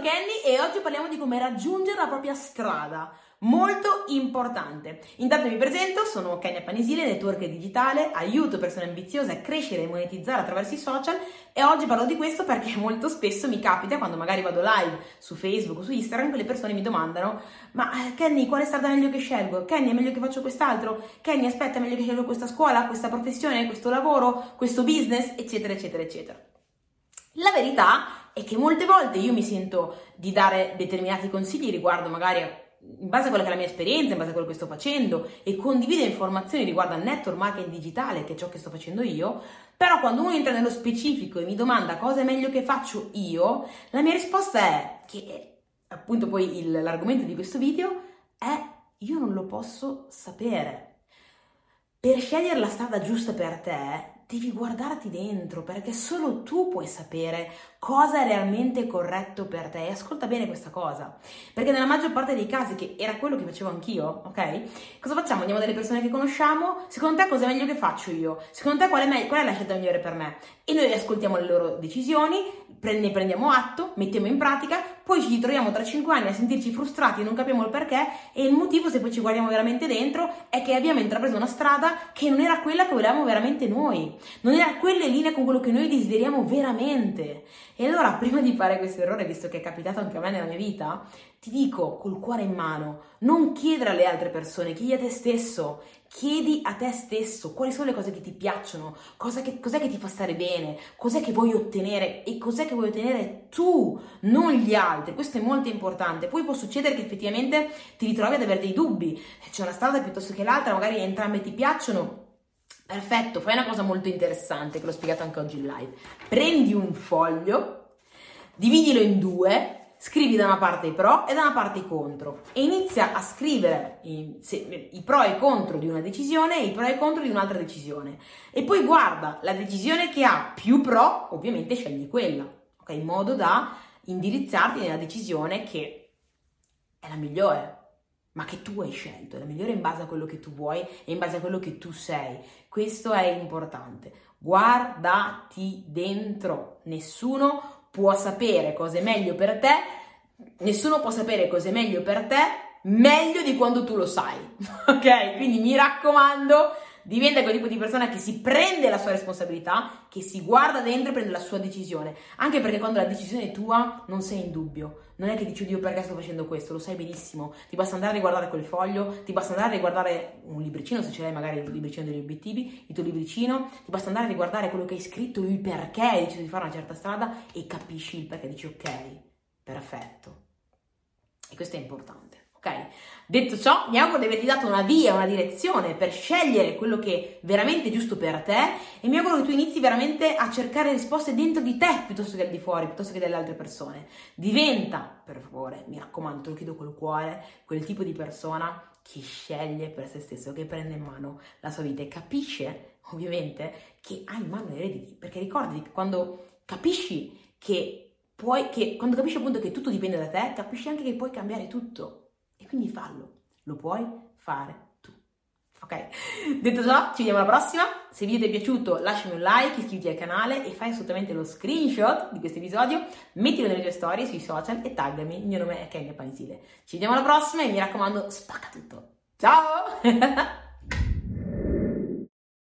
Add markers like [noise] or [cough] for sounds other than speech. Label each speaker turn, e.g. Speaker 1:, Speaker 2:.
Speaker 1: sono Kenny e oggi parliamo di come raggiungere la propria strada. Molto importante. Intanto mi presento, sono Kenya Panisile, network digitale, aiuto persone ambiziose a crescere e monetizzare attraverso i social e oggi parlo di questo perché [laughs] molto spesso mi capita quando magari vado live su Facebook o su Instagram che le persone mi domandano ma eh, Kenny quale strada è meglio che scelgo? Kenny è meglio che faccio quest'altro? Kenny aspetta è meglio che scelgo questa scuola, questa professione, questo lavoro, questo business eccetera eccetera eccetera. La verità è che molte volte io mi sento di dare determinati consigli riguardo magari in base a quella che è la mia esperienza, in base a quello che sto facendo e condivide informazioni riguardo al network marketing digitale, che è ciò che sto facendo io, però quando uno entra nello specifico e mi domanda cosa è meglio che faccio io, la mia risposta è che appunto poi il, l'argomento di questo video è io non lo posso sapere. Per scegliere la strada giusta per te devi guardarti dentro perché solo tu puoi sapere cosa è realmente corretto per te. E ascolta bene questa cosa, perché nella maggior parte dei casi, che era quello che facevo anch'io, ok? Cosa facciamo? Andiamo dalle persone che conosciamo, secondo te cosa è meglio che faccio io? Secondo te qual è, me- qual è la scelta migliore per me? E noi ascoltiamo le loro decisioni, ne prendiamo atto, mettiamo in pratica, poi ci ritroviamo tra 5 anni a sentirci frustrati e non capiamo il perché e il motivo, se poi ci guardiamo veramente dentro, è che abbiamo intrapreso una strada che non era quella che volevamo veramente noi, non era quella in linea con quello che noi desideriamo veramente. E allora, prima di fare questo errore, visto che è capitato anche a me nella mia vita, ti dico col cuore in mano, non chiedere alle altre persone, chiedi a te stesso, chiedi a te stesso quali sono le cose che ti piacciono, che, cos'è che ti fa stare bene, cos'è che vuoi ottenere e cos'è che vuoi ottenere tu, non gli altri. Questo è molto importante. Poi può succedere che effettivamente ti ritrovi ad avere dei dubbi, c'è una strada piuttosto che l'altra, magari entrambe ti piacciono. Perfetto, fai una cosa molto interessante che l'ho spiegato anche oggi in live. Prendi un foglio, dividilo in due scrivi da una parte i pro e da una parte i contro e inizia a scrivere i, se, i, pro e i contro di una decisione e i pro e i contro di un'altra decisione e poi guarda la decisione che ha più pro, ovviamente scegli quella, ok? In modo da indirizzarti nella decisione che è la migliore, ma che tu hai scelto, è la migliore in base a quello che tu vuoi e in base a quello che tu sei. Questo è importante. Guardati dentro, nessuno può sapere cosa è meglio per te, nessuno può sapere cosa è meglio per te meglio di quando tu lo sai. [laughs] ok? Quindi mi raccomando, diventa quel tipo di persona che si prende la sua responsabilità, che si guarda dentro e prende la sua decisione. Anche perché quando la decisione è tua non sei in dubbio. Non è che dici, Dio, perché sto facendo questo? Lo sai benissimo. Ti basta andare a riguardare quel foglio, ti basta andare a riguardare un libricino, se ce l'hai magari il libricino degli obiettivi, il tuo libricino, ti basta andare a riguardare quello che hai scritto, il perché hai deciso di fare una certa strada e capisci il perché. Dici, ok, perfetto. E questo è importante. Ok? Detto ciò, mi auguro di averti dato una via, una direzione per scegliere quello che è veramente giusto per te e mi auguro che tu inizi veramente a cercare risposte dentro di te piuttosto che al di fuori, piuttosto che dalle altre persone. Diventa, per favore, mi raccomando, te lo chiedo col cuore, quel tipo di persona che sceglie per se stesso, che prende in mano la sua vita e capisce, ovviamente, che ha in mano le rediti. Perché ricordati che quando capisci che puoi, che quando capisci appunto che tutto dipende da te, capisci anche che puoi cambiare tutto e quindi fallo, lo puoi fare tu. Ok? Detto ciò, ci vediamo alla prossima. Se il video ti è piaciuto lasciami un like, iscriviti al canale e fai assolutamente lo screenshot di questo episodio, mettilo nelle tue storie sui social e taggami, il mio nome è Kenya Panisile. Ci vediamo alla prossima e mi raccomando, spacca tutto. Ciao! [laughs]